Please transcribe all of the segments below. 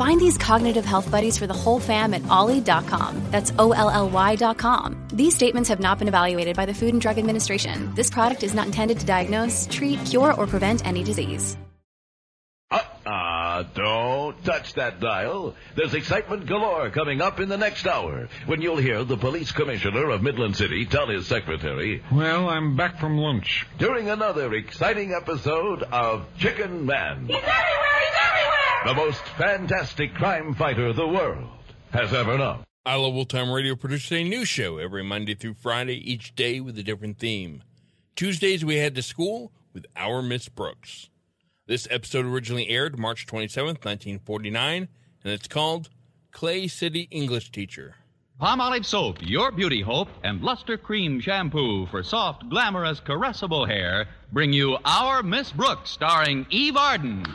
Find these cognitive health buddies for the whole fam at olly.com. That's O L L Y.com. These statements have not been evaluated by the Food and Drug Administration. This product is not intended to diagnose, treat, cure, or prevent any disease. Uh-uh, don't touch that dial. There's excitement galore coming up in the next hour when you'll hear the police commissioner of Midland City tell his secretary Well, I'm back from lunch. during another exciting episode of Chicken Man, He's everywhere! He's everywhere! The most fantastic crime fighter the world has ever known. I Love Old Time Radio produces a new show every Monday through Friday, each day with a different theme. Tuesdays, we head to school with Our Miss Brooks. This episode originally aired March 27th, 1949, and it's called Clay City English Teacher. Palmolive Soap, your beauty hope, and Luster Cream Shampoo for soft, glamorous, caressable hair bring you Our Miss Brooks, starring Eve Arden.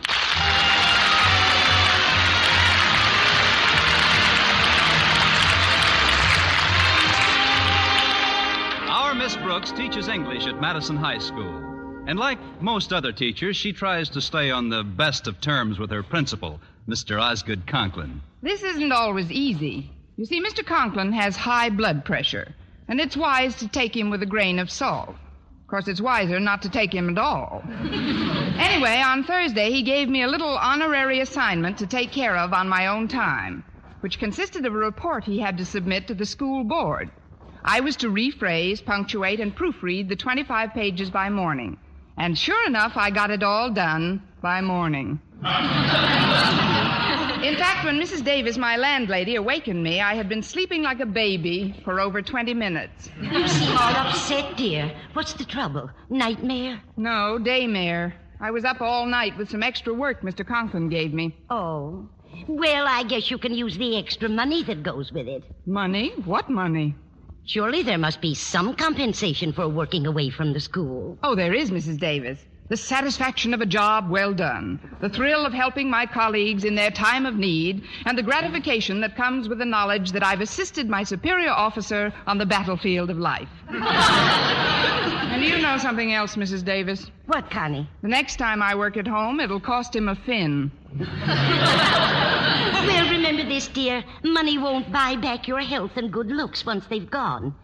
Brooks teaches English at Madison High School. And like most other teachers, she tries to stay on the best of terms with her principal, Mr. Osgood Conklin. This isn't always easy. You see, Mr. Conklin has high blood pressure, and it's wise to take him with a grain of salt. Of course, it's wiser not to take him at all. anyway, on Thursday, he gave me a little honorary assignment to take care of on my own time, which consisted of a report he had to submit to the school board. I was to rephrase, punctuate, and proofread the 25 pages by morning. And sure enough, I got it all done by morning. In fact, when Mrs. Davis, my landlady, awakened me, I had been sleeping like a baby for over 20 minutes. You seem all upset, dear. What's the trouble? Nightmare? No, daymare. I was up all night with some extra work Mr. Conklin gave me. Oh. Well, I guess you can use the extra money that goes with it. Money? What money? Surely there must be some compensation for working away from the school. Oh, there is, Mrs. Davis. The satisfaction of a job well done, the thrill of helping my colleagues in their time of need, and the gratification that comes with the knowledge that I've assisted my superior officer on the battlefield of life. and you know something else, Mrs. Davis. What, Connie? The next time I work at home, it'll cost him a fin. Well, remember dear. Money won't buy back your health and good looks once they've gone.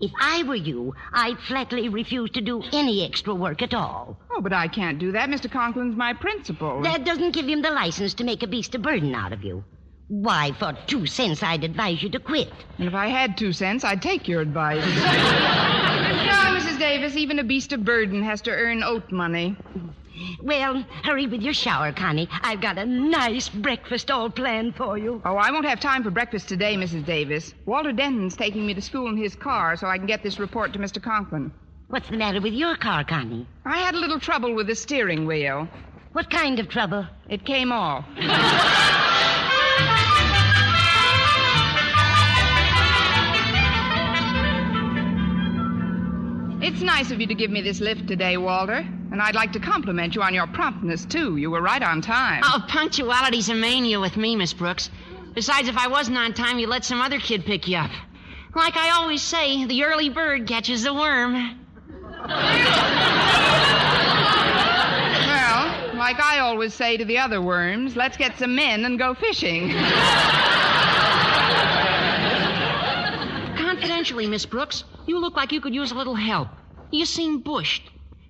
If I were you, I'd flatly refuse to do any extra work at all. Oh, but I can't do that. Mr. Conklin's my principal. That doesn't give him the license to make a beast of burden out of you. Why, for two cents, I'd advise you to quit. And if I had two cents, I'd take your advice. no, Mrs. Davis, even a beast of burden has to earn oat money. Well, hurry with your shower, Connie. I've got a nice breakfast all planned for you. Oh, I won't have time for breakfast today, Mrs. Davis. Walter Denton's taking me to school in his car so I can get this report to Mr. Conklin. What's the matter with your car, Connie? I had a little trouble with the steering wheel. What kind of trouble? It came off. It's nice of you to give me this lift today, Walter. And I'd like to compliment you on your promptness, too. You were right on time. Oh, punctuality's a mania with me, Miss Brooks. Besides, if I wasn't on time, you'd let some other kid pick you up. Like I always say, the early bird catches the worm. Well, like I always say to the other worms, let's get some men and go fishing. Confidentially, Miss Brooks, you look like you could use a little help. You seem bushed.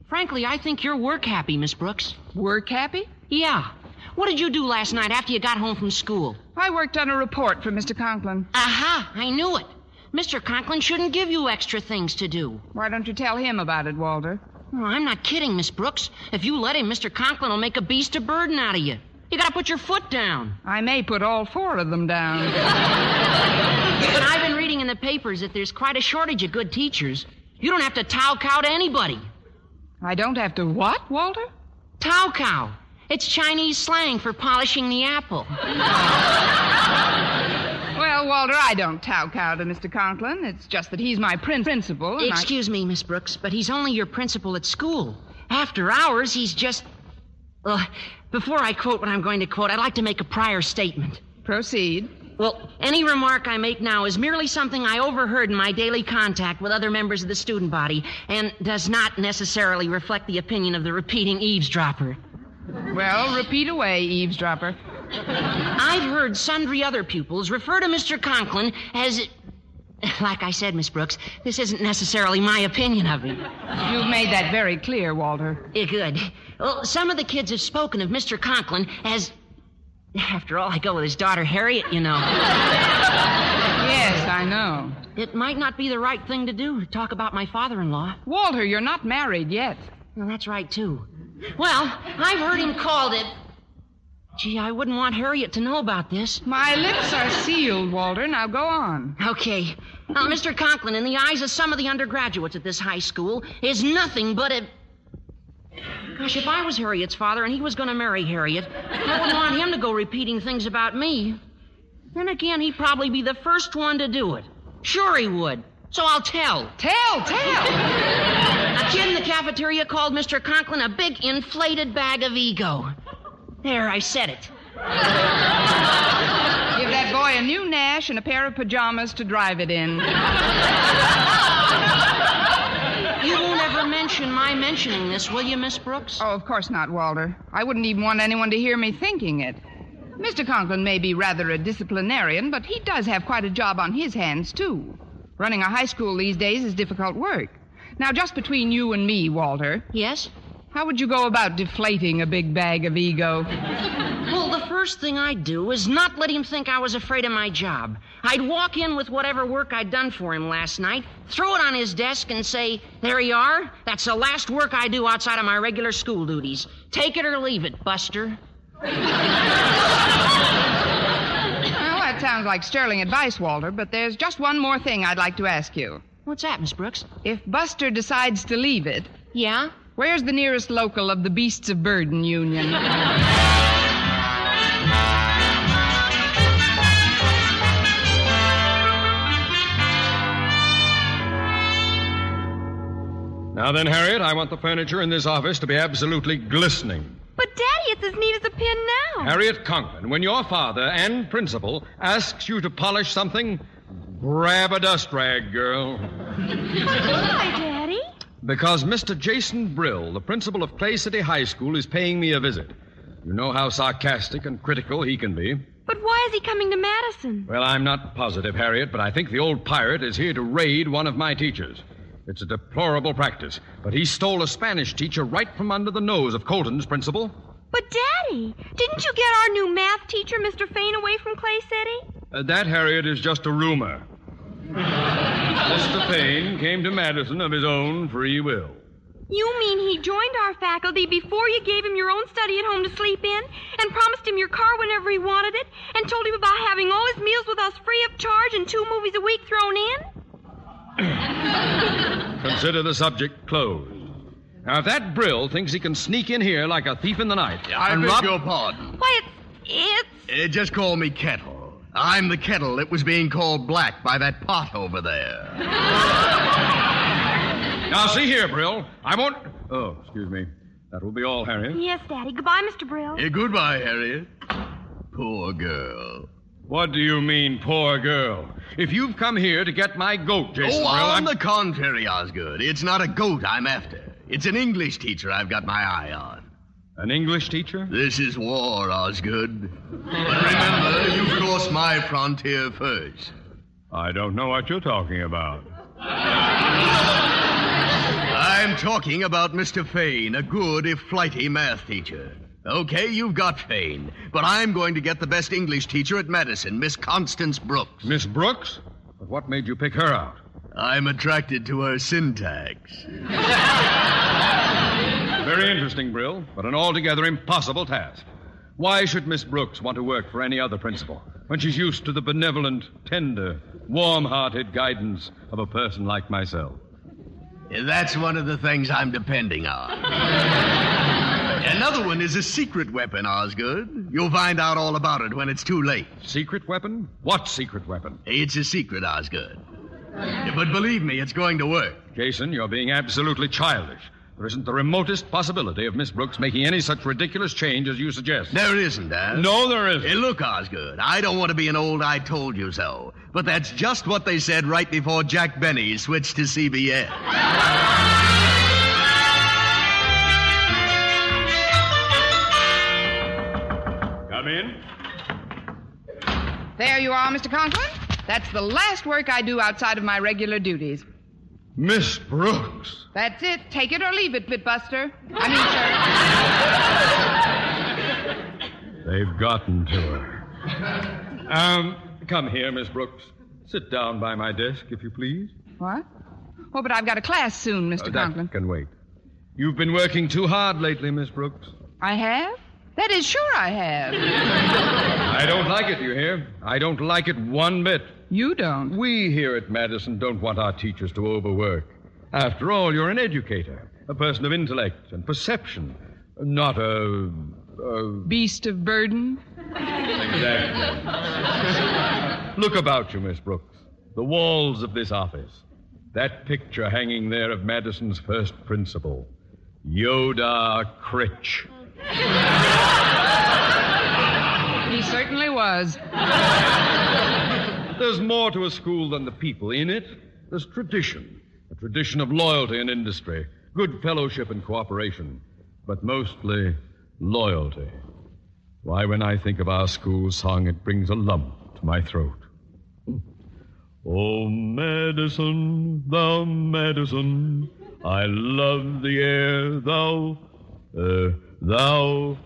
Frankly, I think you're work happy, Miss Brooks. Work happy? Yeah. What did you do last night after you got home from school? I worked on a report for Mr. Conklin. Aha! I knew it. Mr. Conklin shouldn't give you extra things to do. Why don't you tell him about it, Walter? Oh, I'm not kidding, Miss Brooks. If you let him, Mr. Conklin will make a beast of burden out of you. You gotta put your foot down. I may put all four of them down. But I've been reading in the papers that there's quite a shortage of good teachers. You don't have to tow cow to anybody. I don't have to what, Walter? Tow cow. It's Chinese slang for polishing the apple. Well, Walter, I don't tow cow to Mr. Conklin. It's just that he's my prin- principal. and I- Excuse me, Miss Brooks, but he's only your principal at school. After hours, he's just. Well, before I quote what I'm going to quote, I'd like to make a prior statement. Proceed. Well, any remark I make now is merely something I overheard in my daily contact with other members of the student body and does not necessarily reflect the opinion of the repeating eavesdropper. Well, repeat away, eavesdropper. I've heard sundry other pupils refer to Mr. Conklin as. Like I said, Miss Brooks, this isn't necessarily my opinion of him. You've made that very clear, Walter. Eh, Good. Well, some of the kids have spoken of Mr. Conklin as. After all, I go with his daughter Harriet, you know. Yes, I know. It might not be the right thing to do to talk about my father in law. Walter, you're not married yet. Well, that's right, too. Well, I've heard him called it. Gee, I wouldn't want Harriet to know about this. My lips are sealed, Walter. Now go on. Okay. Now, Mr. Conklin, in the eyes of some of the undergraduates at this high school, is nothing but a. Gosh, if I was Harriet's father and he was going to marry Harriet, I wouldn't want him to go repeating things about me. Then again, he'd probably be the first one to do it. Sure, he would. So I'll tell. Tell, tell. A kid in the cafeteria called Mr. Conklin a big inflated bag of ego. There, I said it. Give that boy a new Nash and a pair of pajamas to drive it in. You won't ever mention my mentioning this, will you, Miss Brooks? Oh, of course not, Walter. I wouldn't even want anyone to hear me thinking it. Mr. Conklin may be rather a disciplinarian, but he does have quite a job on his hands, too. Running a high school these days is difficult work. Now, just between you and me, Walter, Yes? How would you go about deflating a big bag of ego? Well, the first thing I'd do is not let him think I was afraid of my job. I'd walk in with whatever work I'd done for him last night, throw it on his desk, and say, There you are. That's the last work I do outside of my regular school duties. Take it or leave it, Buster. Well, that sounds like sterling advice, Walter, but there's just one more thing I'd like to ask you. What's that, Miss Brooks? If Buster decides to leave it, Yeah? Where's the nearest local of the Beasts of Burden Union? Now then, Harriet, I want the furniture in this office to be absolutely glistening. But, Daddy, it's as neat as a pin now. Harriet Conklin, when your father and principal asks you to polish something, grab a dust rag, girl. Why, Daddy? Because Mr. Jason Brill, the principal of Clay City High School, is paying me a visit. You know how sarcastic and critical he can be. But why is he coming to Madison? Well, I'm not positive, Harriet, but I think the old pirate is here to raid one of my teachers. It's a deplorable practice, but he stole a Spanish teacher right from under the nose of Colton's principal. But, Daddy, didn't you get our new math teacher, Mr. Fain, away from Clay City? Uh, that, Harriet, is just a rumor. Mr. Payne came to Madison of his own free will. You mean he joined our faculty before you gave him your own study at home to sleep in, and promised him your car whenever he wanted it, and told him about having all his meals with us free of charge and two movies a week thrown in? Consider the subject closed. Now, if that Brill thinks he can sneak in here like a thief in the night I and beg rob... your pardon. Why, it's. it's. Uh, just call me Kettle. I'm the kettle that was being called black by that pot over there. Now, see here, Brill. I won't... Oh, excuse me. That will be all, Harriet. Yes, Daddy. Goodbye, Mr. Brill. Uh, goodbye, Harriet. Poor girl. What do you mean, poor girl? If you've come here to get my goat, Jason oh, Brill, on I'm... the contrary, Osgood. It's not a goat I'm after. It's an English teacher I've got my eye on. An English teacher? This is war, Osgood. But remember, you crossed my frontier first. I don't know what you're talking about. I'm talking about Mr. Fane, a good if flighty math teacher. Okay, you've got Fane, but I'm going to get the best English teacher at Madison, Miss Constance Brooks. Miss Brooks? But what made you pick her out? I'm attracted to her syntax. Very interesting, Brill, but an altogether impossible task. Why should Miss Brooks want to work for any other principal when she's used to the benevolent, tender, warm hearted guidance of a person like myself? That's one of the things I'm depending on. Another one is a secret weapon, Osgood. You'll find out all about it when it's too late. Secret weapon? What secret weapon? It's a secret, Osgood. But believe me, it's going to work. Jason, you're being absolutely childish. There isn't the remotest possibility of Miss Brooks making any such ridiculous change as you suggest. There isn't, Dad. No, there isn't. Hey, look, Osgood, I don't want to be an old I told you so, but that's just what they said right before Jack Benny switched to CBS. Come in. There you are, Mr. Conklin. That's the last work I do outside of my regular duties. Miss Brooks. That's it. Take it or leave it, Bitbuster. I mean, sir. They've gotten to her. Um, come here, Miss Brooks. Sit down by my desk, if you please. What? Oh, but I've got a class soon, Mr. Uh, Conklin. Can wait. You've been working too hard lately, Miss Brooks. I have? That is sure I have. I don't like it, you hear? I don't like it one bit. You don't? We here at Madison don't want our teachers to overwork. After all, you're an educator, a person of intellect and perception, not a. a... Beast of burden? Exactly. Look about you, Miss Brooks. The walls of this office. That picture hanging there of Madison's first principal, Yoda Critch. He certainly was. There's more to a school than the people in it. There's tradition, a tradition of loyalty and industry, good fellowship and cooperation, but mostly loyalty. Why, when I think of our school song, it brings a lump to my throat. Oh, Madison, thou Madison, I love the air, thou, uh, thou.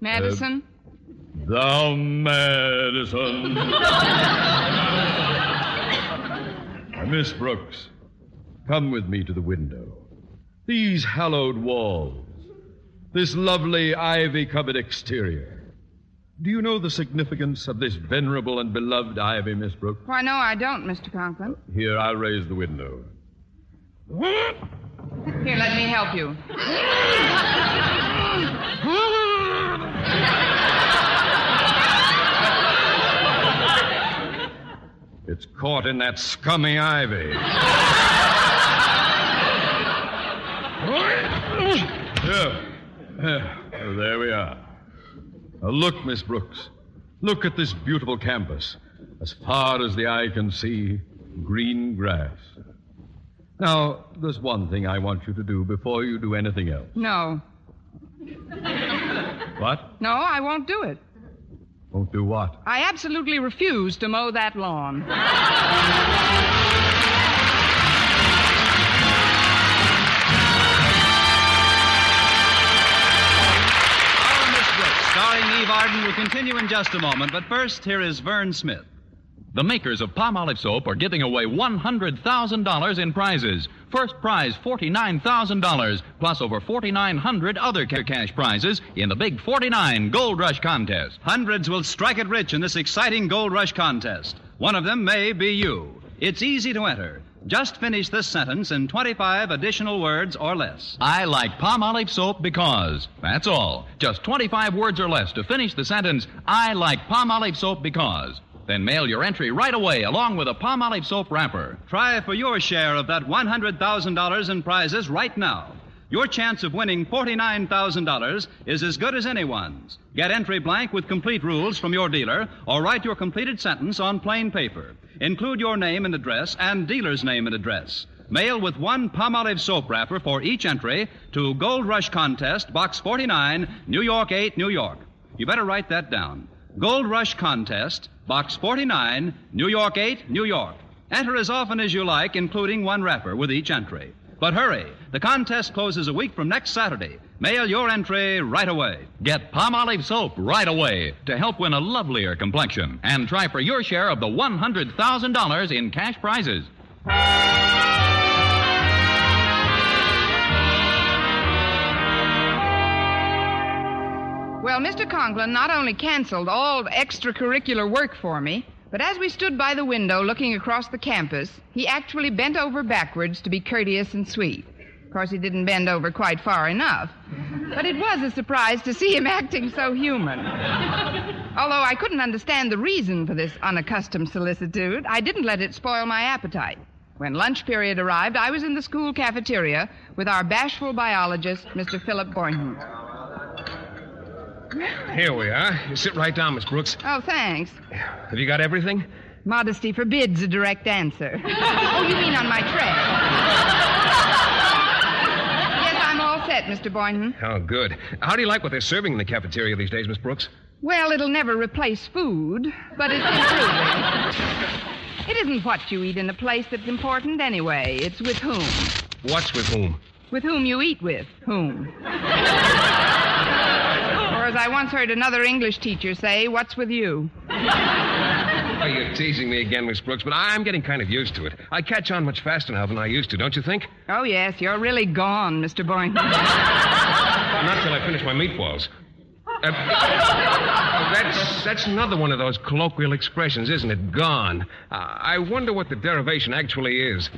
Madison? Thou Madison. Miss Brooks, come with me to the window. These hallowed walls, this lovely ivy covered exterior. Do you know the significance of this venerable and beloved ivy, Miss Brooks? Why, no, I don't, Mr. Conklin. Here, I'll raise the window. Here, let me help you. It's caught in that scummy ivy. yeah. yeah. Oh, there we are. Now look, Miss Brooks. Look at this beautiful campus. As far as the eye can see, green grass. Now, there's one thing I want you to do before you do anything else. No. What? No, I won't do it. Won't do what? I absolutely refuse to mow that lawn. Our Miss Brooks, starring Eve Arden, will continue in just a moment, but first, here is Vern Smith. The makers of Palmolive soap are giving away $100,000 in prizes. First prize, $49,000, plus over 4,900 other ca- cash prizes in the Big 49 Gold Rush contest. Hundreds will strike it rich in this exciting Gold Rush contest. One of them may be you. It's easy to enter. Just finish this sentence in 25 additional words or less. I like Palmolive soap because. That's all. Just 25 words or less to finish the sentence, I like Palmolive soap because. Then mail your entry right away along with a Palmolive soap wrapper. Try for your share of that $100,000 in prizes right now. Your chance of winning $49,000 is as good as anyone's. Get entry blank with complete rules from your dealer or write your completed sentence on plain paper. Include your name and address and dealer's name and address. Mail with one Palmolive soap wrapper for each entry to Gold Rush Contest, Box 49, New York 8, New York. You better write that down. Gold Rush Contest, Box 49, New York 8, New York. Enter as often as you like, including one wrapper with each entry. But hurry, the contest closes a week from next Saturday. Mail your entry right away. Get Palmolive soap right away to help win a lovelier complexion. And try for your share of the $100,000 in cash prizes. Well, Mr. Conklin not only canceled all extracurricular work for me, but as we stood by the window looking across the campus, he actually bent over backwards to be courteous and sweet. Of course, he didn't bend over quite far enough. But it was a surprise to see him acting so human. Although I couldn't understand the reason for this unaccustomed solicitude, I didn't let it spoil my appetite. When lunch period arrived, I was in the school cafeteria with our bashful biologist, Mr. Philip Boynton. Here we are. You sit right down, Miss Brooks. Oh, thanks. Have you got everything? Modesty forbids a direct answer. oh, you mean on my tray? yes, I'm all set, Mr. Boynton. Oh, good. How do you like what they're serving in the cafeteria these days, Miss Brooks? Well, it'll never replace food, but it's improving. it isn't what you eat in a place that's important anyway. It's with whom. What's with whom? With whom you eat with. Whom. As I once heard another English teacher say, what's with you? Oh, you're teasing me again, Miss Brooks, but I'm getting kind of used to it. I catch on much faster now than I used to, don't you think? Oh, yes, you're really gone, Mr. Boynton. Not till I finish my meatballs. Uh, that's, that's another one of those colloquial expressions, isn't it? Gone. Uh, I wonder what the derivation actually is.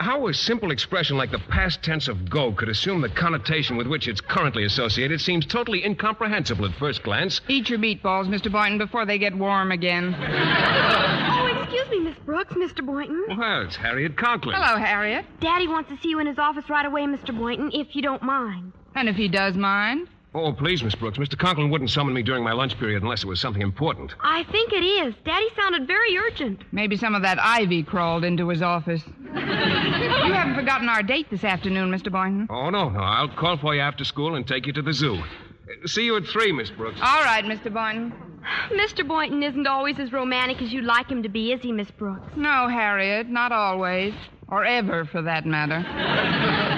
How a simple expression like the past tense of go could assume the connotation with which it's currently associated seems totally incomprehensible at first glance. Eat your meatballs, Mr. Boynton, before they get warm again. Oh, excuse me, Miss Brooks, Mr. Boynton. Well, it's Harriet Conklin. Hello, Harriet. Daddy wants to see you in his office right away, Mr. Boynton, if you don't mind. And if he does mind? Oh, please, Miss Brooks. Mr. Conklin wouldn't summon me during my lunch period unless it was something important. I think it is. Daddy sounded very urgent. Maybe some of that ivy crawled into his office. you haven't forgotten our date this afternoon, Mr. Boynton. Oh, no, no. I'll call for you after school and take you to the zoo. See you at three, Miss Brooks. All right, Mr. Boynton. Mr. Boynton isn't always as romantic as you'd like him to be, is he, Miss Brooks? No, Harriet, not always. Or ever, for that matter.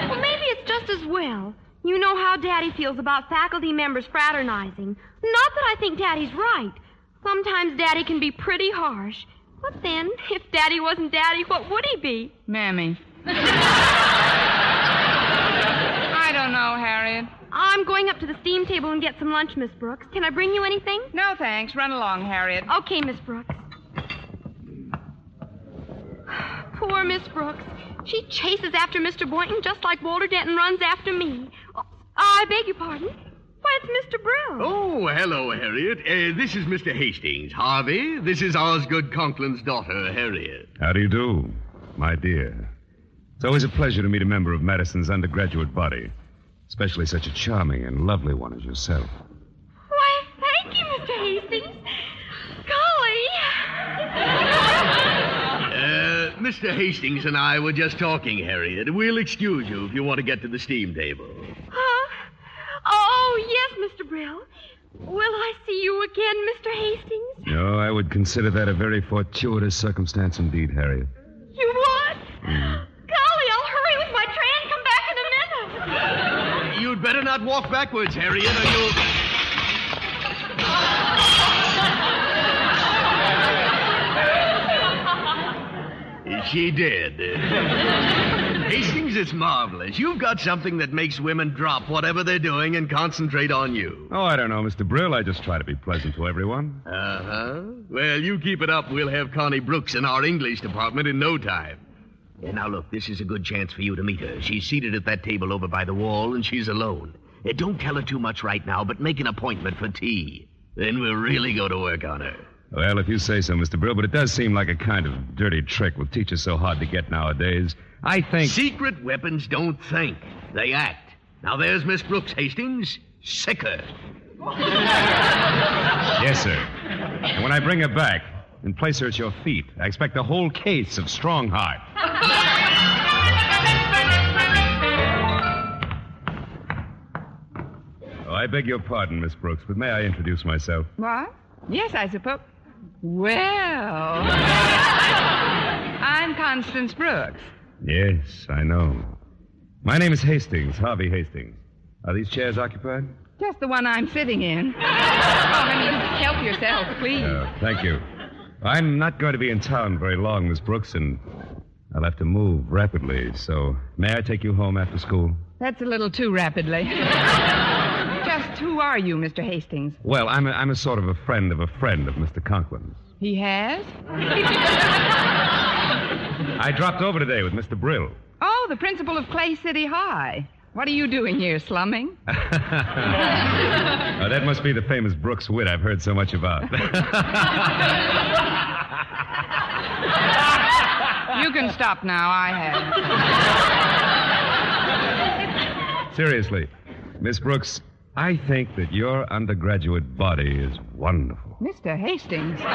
Well, maybe it's just as well. You know how Daddy feels about faculty members fraternizing. Not that I think Daddy's right. Sometimes Daddy can be pretty harsh. But then, if Daddy wasn't Daddy, what would he be? Mammy. I don't know, Harriet. I'm going up to the steam table and get some lunch, Miss Brooks. Can I bring you anything? No, thanks. Run along, Harriet. Okay, Miss Brooks. Poor Miss Brooks. She chases after Mr. Boynton just like Walter Denton runs after me. Oh, I beg your pardon. Why, it's Mr. Brill. Oh, hello, Harriet. Uh, this is Mr. Hastings. Harvey, this is Osgood Conklin's daughter, Harriet. How do you do, my dear? It's always a pleasure to meet a member of Madison's undergraduate body, especially such a charming and lovely one as yourself. Why, thank you, Mr. Hastings. Golly. Uh, Mr. Hastings and I were just talking, Harriet. We'll excuse you if you want to get to the steam table. Huh? Oh, yes, Mr. Brill. Will I see you again, Mr. Hastings? No, I would consider that a very fortuitous circumstance indeed, Harriet. You would? Mm. Golly, I'll hurry with my tray and come back in a minute. You'd better not walk backwards, Harriet, or you'll. She did. Hastings, it's marvelous. You've got something that makes women drop whatever they're doing and concentrate on you. Oh, I don't know, Mr. Brill. I just try to be pleasant to everyone. Uh huh. Well, you keep it up. We'll have Connie Brooks in our English department in no time. Yeah, now, look, this is a good chance for you to meet her. She's seated at that table over by the wall, and she's alone. Uh, don't tell her too much right now, but make an appointment for tea. Then we'll really go to work on her. Well, if you say so, Mr. Brill, but it does seem like a kind of dirty trick with teachers so hard to get nowadays. I think. Secret weapons don't think, they act. Now, there's Miss Brooks, Hastings. sicker. Yes, sir. And when I bring her back and place her at your feet, I expect a whole case of strong heart. Oh, I beg your pardon, Miss Brooks, but may I introduce myself? What? Yes, I suppose. Well, I'm Constance Brooks. Yes, I know. My name is Hastings, Harvey Hastings. Are these chairs occupied? Just the one I'm sitting in. oh, I mean, help yourself, please. Uh, thank you. I'm not going to be in town very long, Miss Brooks, and I'll have to move rapidly. So, may I take you home after school? That's a little too rapidly. Who are you, Mr. Hastings? Well, I'm a, I'm a sort of a friend of a friend of Mr. Conklin's. He has? I dropped over today with Mr. Brill. Oh, the principal of Clay City High. What are you doing here, slumming? Uh, that must be the famous Brooks wit I've heard so much about. you can stop now. I have. Seriously, Miss Brooks, I think that your undergraduate body is wonderful. Mr. Hastings.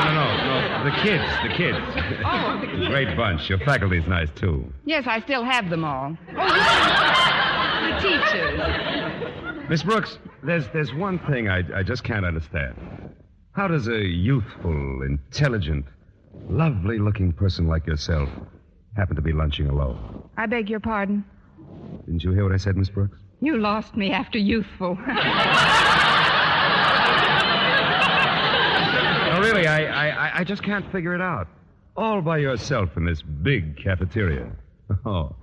No, no, no, no. The kids, the kids. Oh, the kids. Great bunch. Your faculty's nice, too. Yes, I still have them all. Oh, the teachers. Miss Brooks, there's, there's one thing I, I just can't understand. How does a youthful, intelligent, lovely looking person like yourself happen to be lunching alone? I beg your pardon. Didn't you hear what I said, Miss Brooks? You lost me after youthful. No, really, I, I, I just can't figure it out. All by yourself in this big cafeteria. Oh,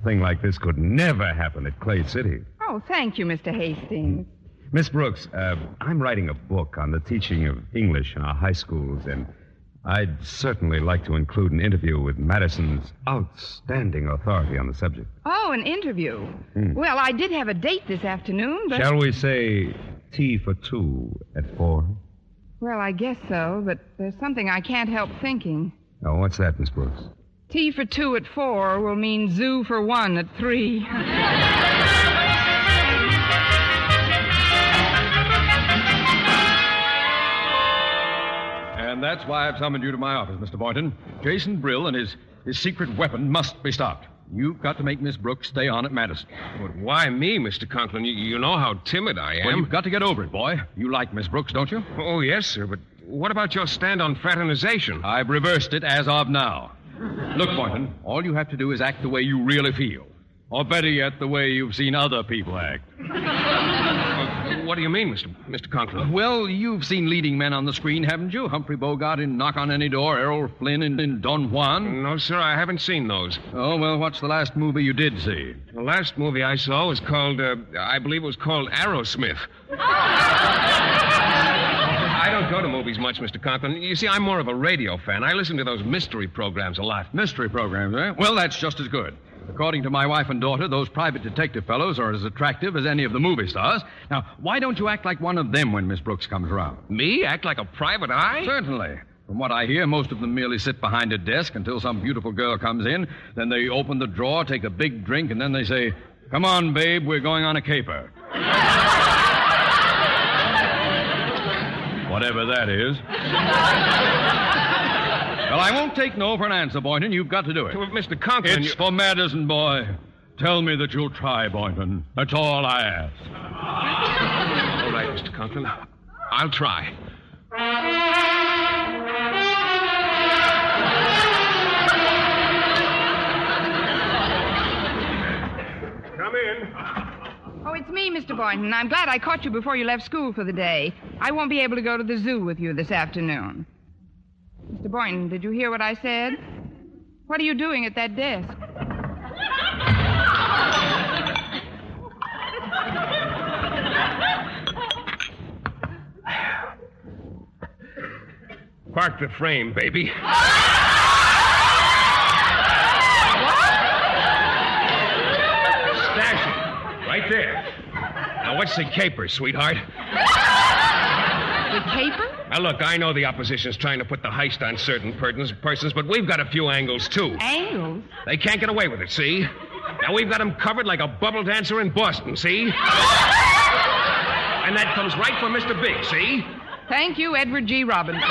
a thing like this could never happen at Clay City. oh, thank you, Mr. Hastings. Miss Brooks, uh, I'm writing a book on the teaching of English in our high schools, and I'd certainly like to include an interview with Madison's outstanding authority on the subject. Oh, an interview. Hmm. Well, I did have a date this afternoon, but. Shall we say tea for two at four? Well, I guess so, but there's something I can't help thinking. Oh, what's that, Miss Brooks? Tea for two at four will mean zoo for one at three. And that's why I've summoned you to my office, Mr. Boynton. Jason Brill and his, his secret weapon must be stopped. You've got to make Miss Brooks stay on at Madison. But why me, Mr. Conklin? You, you know how timid I am. Well, you've got to get over it, boy. You like Miss Brooks, don't you? Oh, yes, sir, but what about your stand on fraternization? I've reversed it as of now. Look, Boynton, all you have to do is act the way you really feel. Or better yet, the way you've seen other people act. What do you mean, Mr. Mr. Conklin? Well, you've seen leading men on the screen, haven't you? Humphrey Bogart in Knock on Any Door, Errol Flynn in, in Don Juan. No, sir, I haven't seen those. Oh, well, what's the last movie you did see? The last movie I saw was called, uh, I believe it was called Arrowsmith. I don't go to movies much, Mr. Conklin. You see, I'm more of a radio fan. I listen to those mystery programs a lot. Mystery programs, eh? Well, that's just as good. According to my wife and daughter, those private detective fellows are as attractive as any of the movie stars. Now, why don't you act like one of them when Miss Brooks comes around? Me? Act like a private eye? Certainly. From what I hear, most of them merely sit behind a desk until some beautiful girl comes in. Then they open the drawer, take a big drink, and then they say, Come on, babe, we're going on a caper. Whatever that is. Well, I won't take no for an answer, Boynton. You've got to do it. Well, Mr. Conklin. It's you- for Madison, boy. Tell me that you'll try, Boynton. That's all I ask. All right, Mr. Conklin. I'll try. Come in. Oh, it's me, Mr. Boynton. I'm glad I caught you before you left school for the day. I won't be able to go to the zoo with you this afternoon. Mr. Boynton, did you hear what I said? What are you doing at that desk? Park the frame, baby. Stash it. Right there. Now, what's the caper, sweetheart? The caper? Now, look, I know the opposition's trying to put the heist on certain persons, but we've got a few angles, too. Angles? They can't get away with it, see? Now, we've got them covered like a bubble dancer in Boston, see? And that comes right from Mr. Big, see? Thank you, Edward G. Robinson.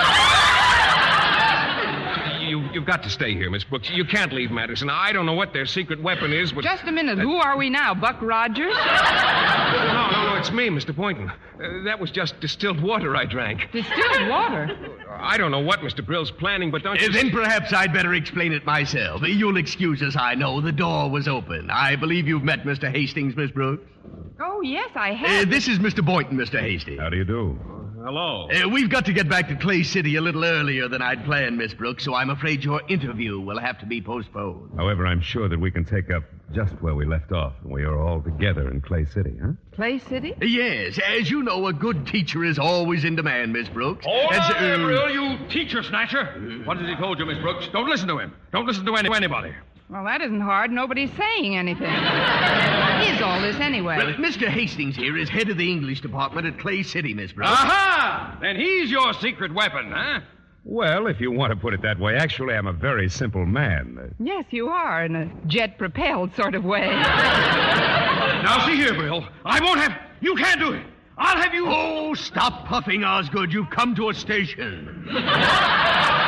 You, you've got to stay here, Miss Brooks. You can't leave Madison. I don't know what their secret weapon is, but. Just a minute. Who are we now? Buck Rogers? No, no, no, it's me, Mr. Boynton. Uh, that was just distilled water I drank. Distilled water? I don't know what Mr. Brill's planning, but don't you. Uh, then perhaps I'd better explain it myself. You'll excuse us, I know. The door was open. I believe you've met Mr. Hastings, Miss Brooks. Oh, yes, I Uh, have. this is Mr. Boynton, Mr. Hastings. How do you do? Hello. Uh, we've got to get back to Clay City a little earlier than I'd planned, Miss Brooks, so I'm afraid your interview will have to be postponed. However, I'm sure that we can take up just where we left off. We are all together in Clay City, huh? Clay City? Yes, as you know, a good teacher is always in demand, Miss Brooks. Hold As, on uh, Brill, you teacher snatcher. What has he told you, Miss Brooks? Don't listen to him. Don't listen to any, anybody. Well, that isn't hard. Nobody's saying anything. what is all this anyway? Well, Mr. Hastings here is head of the English department at Clay City, Miss Brooks. Aha! Then he's your secret weapon, huh? Well, if you want to put it that way, actually, I'm a very simple man. Yes, you are, in a jet propelled sort of way. Now, see here, Brill. I won't have. You can't do it. I'll have you. Oh, stop puffing, Osgood. You've come to a station.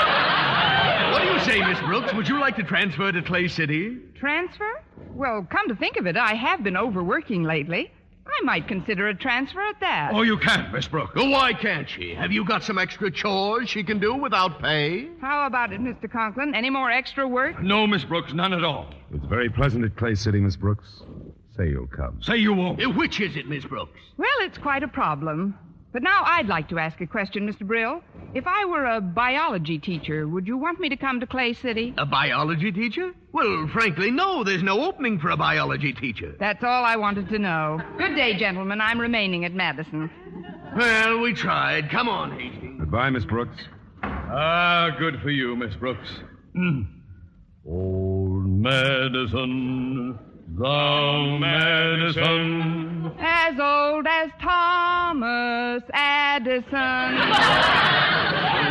what do you say, Miss Brooks? Would you like to transfer to Clay City? transfer? Well, come to think of it, I have been overworking lately. I might consider a transfer at that. Oh, you can't, Miss Brooks. Oh, why can't she? Have you got some extra chores she can do without pay? How about it, Mr. Conklin? Any more extra work? No, Miss Brooks, none at all. It's very pleasant at Clay City, Miss Brooks. Say you'll come. Say you won't. Uh, Which is it, Miss Brooks? Well, it's quite a problem. But now I'd like to ask a question, Mr. Brill. If I were a biology teacher, would you want me to come to Clay City? A biology teacher? Well, frankly, no. There's no opening for a biology teacher. That's all I wanted to know. Good day, gentlemen. I'm remaining at Madison. Well, we tried. Come on, Hastings. Goodbye, Miss Brooks. Ah, good for you, Miss Brooks. Hmm. Old Madison, thou Madison. As old as Thomas Addison.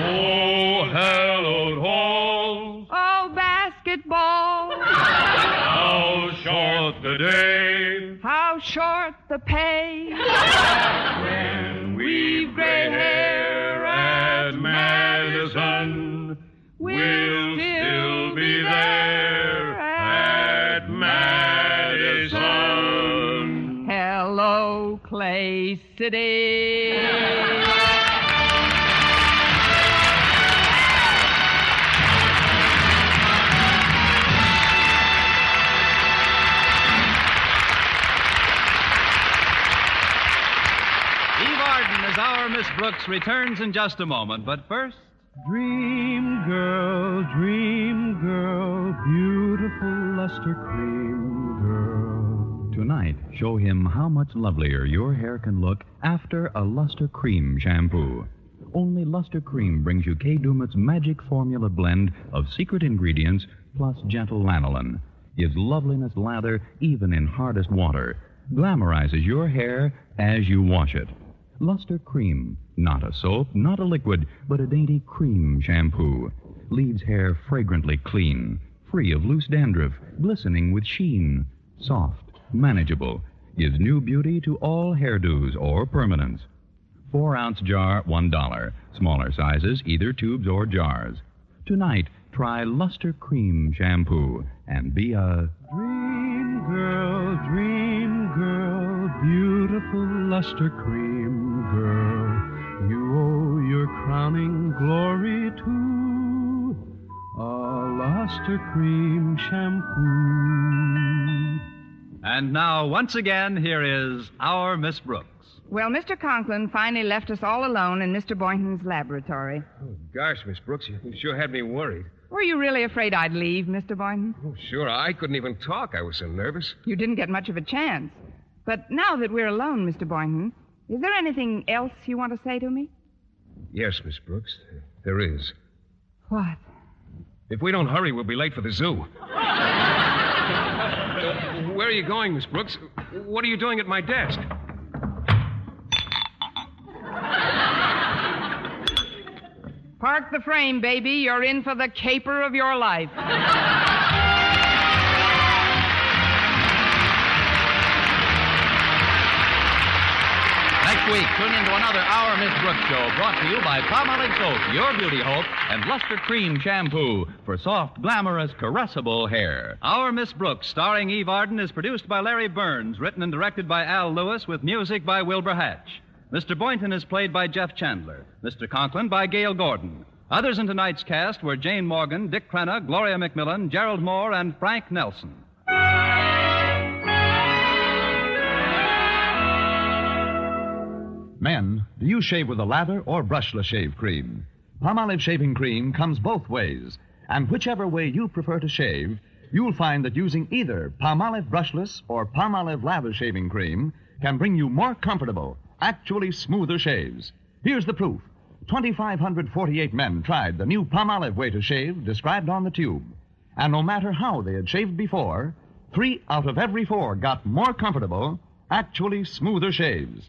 Oh, hallowed halls, Oh, basketball. how short the day How short the pay. when we've gray hair at Madison. Hello, City. Eve Arden as our Miss Brooks returns in just a moment, but first. Dream girl, dream girl, beautiful luster cream girl. Tonight, show him how much lovelier your hair can look after a Luster Cream shampoo. Only Luster Cream brings you Kay Daumit's magic formula blend of secret ingredients plus gentle lanolin. Gives loveliness lather even in hardest water. Glamorizes your hair as you wash it. Luster Cream. Not a soap, not a liquid, but a dainty cream shampoo. Leaves hair fragrantly clean, free of loose dandruff, glistening with sheen. Soft, manageable. Gives new beauty to all hairdos or permanents. Four ounce jar, one dollar. Smaller sizes, either tubes or jars. Tonight, try Luster Cream Shampoo and be a Dream girl, dream girl, beautiful luster cream girl. You owe your crowning glory to a luster cream shampoo. And now, once again, here is our Miss Brooks. Well, Mr. Conklin finally left us all alone in Mr. Boynton's laboratory. Oh, gosh, Miss Brooks, you sure had me worried. Were you really afraid I'd leave, Mr. Boynton? Oh, sure, I couldn't even talk. I was so nervous. You didn't get much of a chance. But now that we're alone, Mr. Boynton, is there anything else you want to say to me? Yes, Miss Brooks, there is. What? If we don't hurry, we'll be late for the zoo. Where are you going, Miss Brooks? What are you doing at my desk? Park the frame, baby. You're in for the caper of your life. Week, tune in to another Our Miss Brooks show brought to you by Palmolive Soap, your beauty hope, and Luster Cream Shampoo for soft, glamorous, caressable hair. Our Miss Brooks, starring Eve Arden, is produced by Larry Berns, written and directed by Al Lewis, with music by Wilbur Hatch. Mr. Boynton is played by Jeff Chandler. Mr. Conklin by Gale Gordon. Others in tonight's cast were Jane Morgan, Dick Crenna, Gloria McMillan, Gerald Moore, and Frank Nelson. Men, do you shave with a lather or brushless shave cream? Palmolive shaving cream comes both ways, and whichever way you prefer to shave, you'll find that using either Palmolive brushless or Palmolive lather shaving cream can bring you more comfortable, actually smoother shaves. Here's the proof. 2,548 men tried the new Palmolive way to shave described on the tube. And no matter how they had shaved before, three out of every four got more comfortable, actually smoother shaves.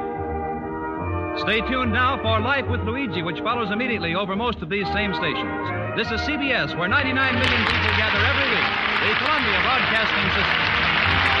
Stay tuned now for Life with Luigi, which follows immediately over most of these same stations. This is CBS, where 99 million people gather every week. The Columbia Broadcasting System.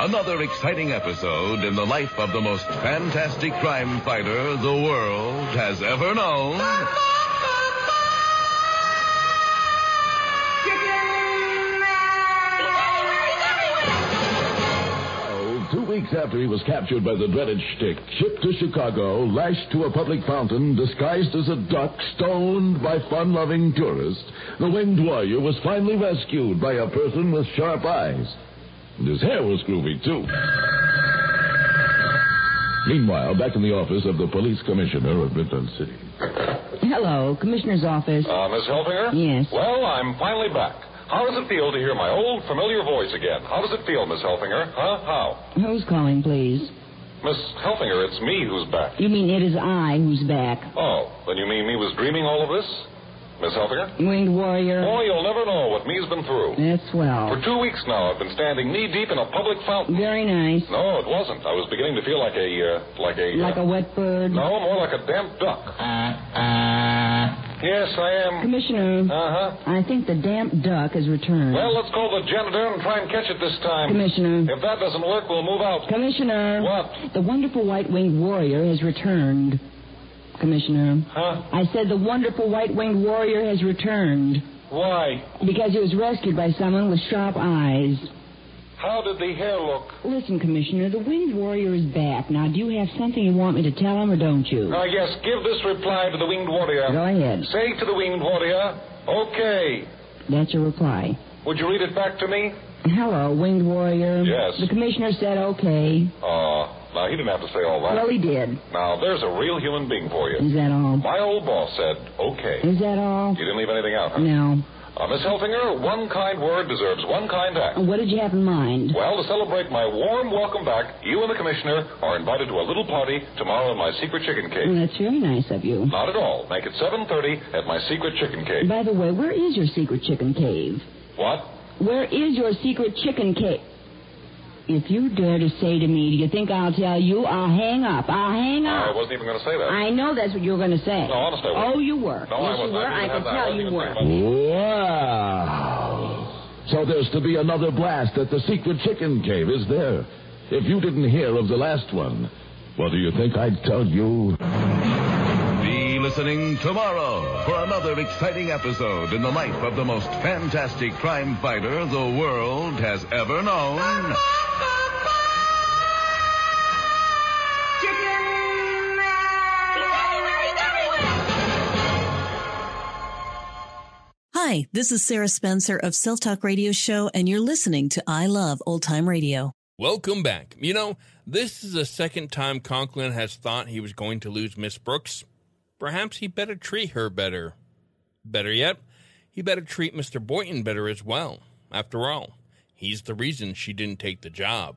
Another exciting episode in the life of the most fantastic crime fighter the world has ever known. Oh, Two weeks after he was captured by the dreaded Shtick, shipped to Chicago, lashed to a public fountain, disguised as a duck, stoned by fun-loving tourists, the winged warrior was finally rescued by a person with sharp eyes. And his hair was groovy, too. Meanwhile, back in the office of the police commissioner of Midland City. Hello, Commissioner's office. Uh, Miss Helfinger? Yes. Well, I'm finally back. How does it feel to hear my old familiar voice again? How does it feel, Miss Helfinger? Huh? How? Who's calling, please? Miss Helfinger, it's me who's back. You mean it is I who's back? Oh, then you mean me was dreaming all of this? Miss Helfinger? Winged warrior. Oh, you'll never know what me's been through. That's well. For two weeks now, I've been standing knee deep in a public fountain. Very nice. No, it wasn't. I was beginning to feel like a, uh, like a. Like a wet bird. No, more like a damp duck. Yes, I am. Commissioner. Uh huh. I think the damp duck has returned. Well, let's call the janitor and try and catch it this time. Commissioner. If that doesn't work, we'll move out. Commissioner. What? The wonderful white-winged warrior has returned. Commissioner. Huh? I said the wonderful white-winged warrior has returned. Why? Because he was rescued by someone with sharp eyes. How did the hair look? Listen, Commissioner, the winged warrior is back. Now, do you have something you want me to tell him, or don't you? Uh, yes, give this reply to the winged warrior. Go ahead. Say to the winged warrior, okay. That's your reply. Would you read it back to me? Hello, winged warrior. Yes. The commissioner said okay. Uh, now, he didn't have to say all that. Well, he did. Now, there's a real human being for you. Is that all? My old boss said, okay. Is that all? You didn't leave anything out, huh? No. Uh, Miss Helfinger, one kind word deserves one kind act. What did you have in mind? Well, to celebrate my warm welcome back, you and the commissioner are invited to a little party tomorrow in my secret chicken cave. Well, that's very nice of you. Not at all. Make it 7.30 at my secret chicken cave. By the way, where is your secret chicken cave? What? Where is your secret chicken cave? If you dare to say to me, do you think I'll tell you? I'll hang up. I'll hang up. I wasn't even going to say that. I know that's what you were going to say. No, honest, I wasn't. Oh, you were. No, I yes, you wasn't. were. I I can that. Tell wasn't you even were. Wow. So there's to be another blast at the secret chicken cave, is there? If you didn't hear of the last one, what do you think I'd tell you? Be listening listening tomorrow for another exciting episode in the life of the most fantastic crime fighter the world has ever known. Hi, this is Sarah Spencer of Self Talk Radio Show, and you're listening to I Love Old Time Radio. Welcome back. You know, this is the second time Conklin has thought he was going to lose Miss Brooks. Perhaps he better treat her better. Better yet, he better treat Mr. Boynton better as well. After all, he's the reason she didn't take the job.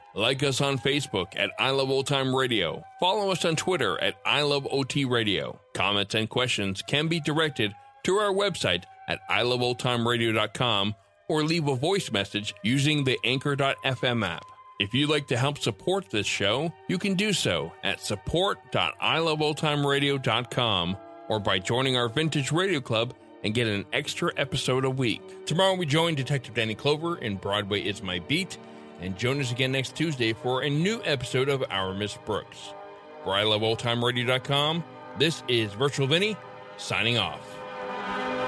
Like us on Facebook at I Love Old Time Radio. Follow us on Twitter at I Love OT Radio. Comments and questions can be directed to our website at iloveoldtimeradio.com or leave a voice message using the Anchor.fm app. If you'd like to help support this show, you can do so at support.iloveoldtimeradio.com or by joining our Vintage Radio Club and get an extra episode a week. Tomorrow we join Detective Danny Clover in Broadway is My Beat, and join us again next Tuesday for a new episode of Our Miss Brooks. For iloveoldtimeradio.com, this is Virtual Vinny signing off.